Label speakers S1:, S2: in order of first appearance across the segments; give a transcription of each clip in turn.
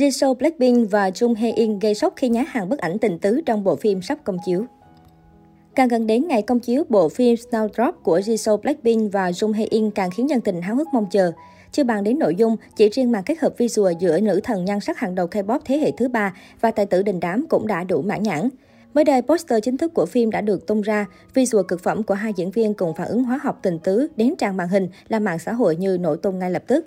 S1: Jisoo Blackpink và Jung Hae In gây sốc khi nhá hàng bức ảnh tình tứ trong bộ phim sắp công chiếu. Càng gần đến ngày công chiếu, bộ phim Snowdrop của Jisoo Blackpink và Jung Hae In càng khiến dân tình háo hức mong chờ. Chưa bàn đến nội dung, chỉ riêng màn kết hợp visual giữa nữ thần nhan sắc hàng đầu K-pop thế hệ thứ ba và tài tử đình đám cũng đã đủ mãn nhãn. Mới đây, poster chính thức của phim đã được tung ra. Visual cực phẩm của hai diễn viên cùng phản ứng hóa học tình tứ đến trang màn hình là mạng xã hội như nổi tung ngay lập tức.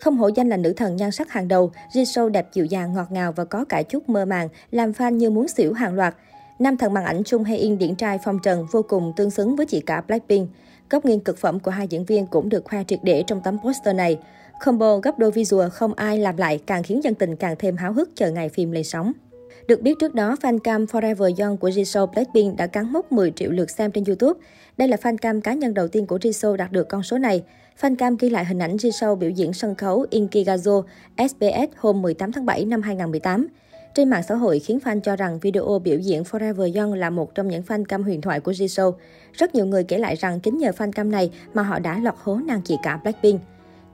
S1: Không hổ danh là nữ thần nhan sắc hàng đầu, Jisoo đẹp dịu dàng, ngọt ngào và có cả chút mơ màng, làm fan như muốn xỉu hàng loạt. Nam thần màn ảnh Chung Hae In điển trai phong trần vô cùng tương xứng với chị cả Blackpink. Góc nghiêng cực phẩm của hai diễn viên cũng được khoe triệt để trong tấm poster này. Combo gấp đôi visual không ai làm lại càng khiến dân tình càng thêm háo hức chờ ngày phim lên sóng. Được biết trước đó, fan cam Forever Young của Jisoo Blackpink đã cán mốc 10 triệu lượt xem trên YouTube. Đây là fan cam cá nhân đầu tiên của Jisoo đạt được con số này. Fan cam ghi lại hình ảnh Jisoo biểu diễn sân khấu Inkigazo SBS hôm 18 tháng 7 năm 2018. Trên mạng xã hội khiến fan cho rằng video biểu diễn Forever Young là một trong những fan cam huyền thoại của Jisoo. Rất nhiều người kể lại rằng chính nhờ fan cam này mà họ đã lọt hố nàng chị cả Blackpink.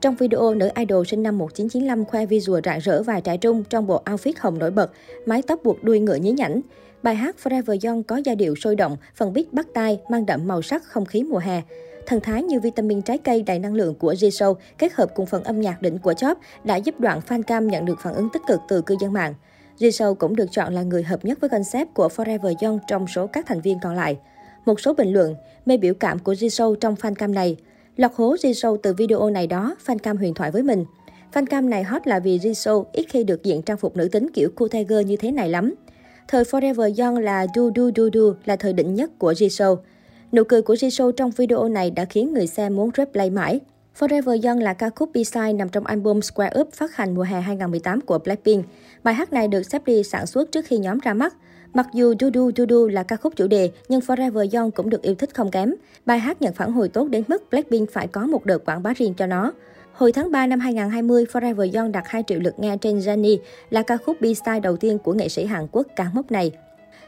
S1: Trong video, nữ idol sinh năm 1995 khoe visual rạng rỡ vài trẻ trung trong bộ outfit hồng nổi bật, mái tóc buộc đuôi ngựa nhí nhảnh. Bài hát Forever Young có giai điệu sôi động, phần beat bắt tai, mang đậm màu sắc không khí mùa hè. Thần thái như vitamin trái cây đầy năng lượng của Jisoo kết hợp cùng phần âm nhạc đỉnh của Chop đã giúp đoạn fan cam nhận được phản ứng tích cực từ cư dân mạng. Jisoo cũng được chọn là người hợp nhất với concept của Forever Young trong số các thành viên còn lại. Một số bình luận, mê biểu cảm của Jisoo trong fan cam này. Lọc hố Jisoo từ video này đó, fan cam huyền thoại với mình. Fan cam này hot là vì Jisoo ít khi được diện trang phục nữ tính kiểu cool tiger như thế này lắm. Thời Forever Young là du du du du là thời đỉnh nhất của Jisoo. Nụ cười của Jisoo trong video này đã khiến người xem muốn replay mãi. Forever Young là ca khúc B-side nằm trong album Square Up phát hành mùa hè 2018 của Blackpink. Bài hát này được Seppi sản xuất trước khi nhóm ra mắt. Mặc dù Do Do Do Do là ca khúc chủ đề, nhưng Forever Young cũng được yêu thích không kém. Bài hát nhận phản hồi tốt đến mức Blackpink phải có một đợt quảng bá riêng cho nó. Hồi tháng 3 năm 2020, Forever Young đạt 2 triệu lượt nghe trên Jenny, là ca khúc B-side đầu tiên của nghệ sĩ Hàn Quốc cán mốc này.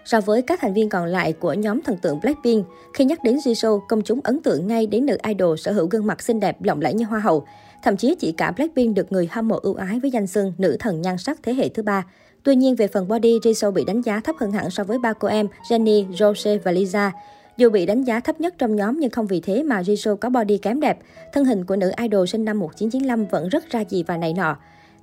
S1: So với các thành viên còn lại của nhóm thần tượng Blackpink, khi nhắc đến Jisoo, công chúng ấn tượng ngay đến nữ idol sở hữu gương mặt xinh đẹp lộng lẫy như hoa hậu. Thậm chí chỉ cả Blackpink được người hâm mộ ưu ái với danh xưng nữ thần nhan sắc thế hệ thứ ba. Tuy nhiên, về phần body, Jisoo bị đánh giá thấp hơn hẳn so với ba cô em Jennie, Rose và Lisa. Dù bị đánh giá thấp nhất trong nhóm nhưng không vì thế mà Jisoo có body kém đẹp. Thân hình của nữ idol sinh năm 1995 vẫn rất ra gì và này nọ.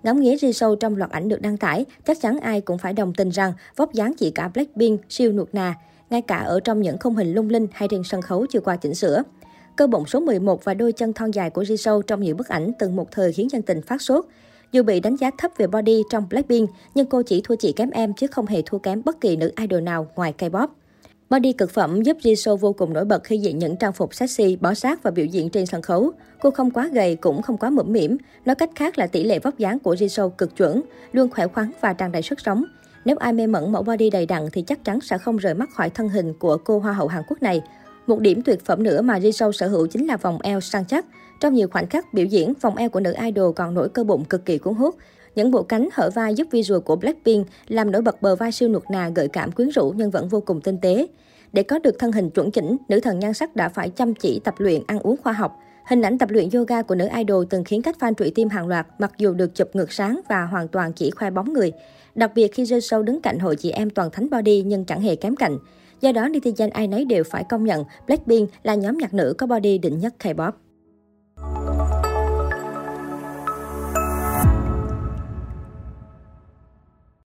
S1: Ngắm nghía Jisoo trong loạt ảnh được đăng tải, chắc chắn ai cũng phải đồng tình rằng vóc dáng chị cả Blackpink siêu nuột nà, ngay cả ở trong những khung hình lung linh hay trên sân khấu chưa qua chỉnh sửa. Cơ bụng số 11 và đôi chân thon dài của Jisoo trong những bức ảnh từng một thời khiến dân tình phát sốt. Dù bị đánh giá thấp về body trong Blackpink, nhưng cô chỉ thua chị kém em chứ không hề thua kém bất kỳ nữ idol nào ngoài K-pop. Body cực phẩm giúp Jisoo vô cùng nổi bật khi diện những trang phục sexy, bó sát và biểu diễn trên sân khấu. Cô không quá gầy cũng không quá mũm mỉm. Nói cách khác là tỷ lệ vóc dáng của Jisoo cực chuẩn, luôn khỏe khoắn và tràn đầy sức sống. Nếu ai mê mẩn mẫu body đầy đặn thì chắc chắn sẽ không rời mắt khỏi thân hình của cô hoa hậu Hàn Quốc này. Một điểm tuyệt phẩm nữa mà Jisoo sở hữu chính là vòng eo săn chắc. Trong nhiều khoảnh khắc biểu diễn, vòng eo của nữ idol còn nổi cơ bụng cực kỳ cuốn hút. Những bộ cánh hở vai giúp visual của Blackpink làm nổi bật bờ vai siêu nuột nà gợi cảm quyến rũ nhưng vẫn vô cùng tinh tế. Để có được thân hình chuẩn chỉnh, nữ thần nhan sắc đã phải chăm chỉ tập luyện ăn uống khoa học. Hình ảnh tập luyện yoga của nữ idol từng khiến các fan trụy tim hàng loạt mặc dù được chụp ngược sáng và hoàn toàn chỉ khoe bóng người. Đặc biệt khi Jisoo đứng cạnh hội chị em toàn thánh body nhưng chẳng hề kém cạnh. Do đó, netizen ai nấy đều phải công nhận Blackpink là nhóm nhạc nữ có body đỉnh nhất K-pop.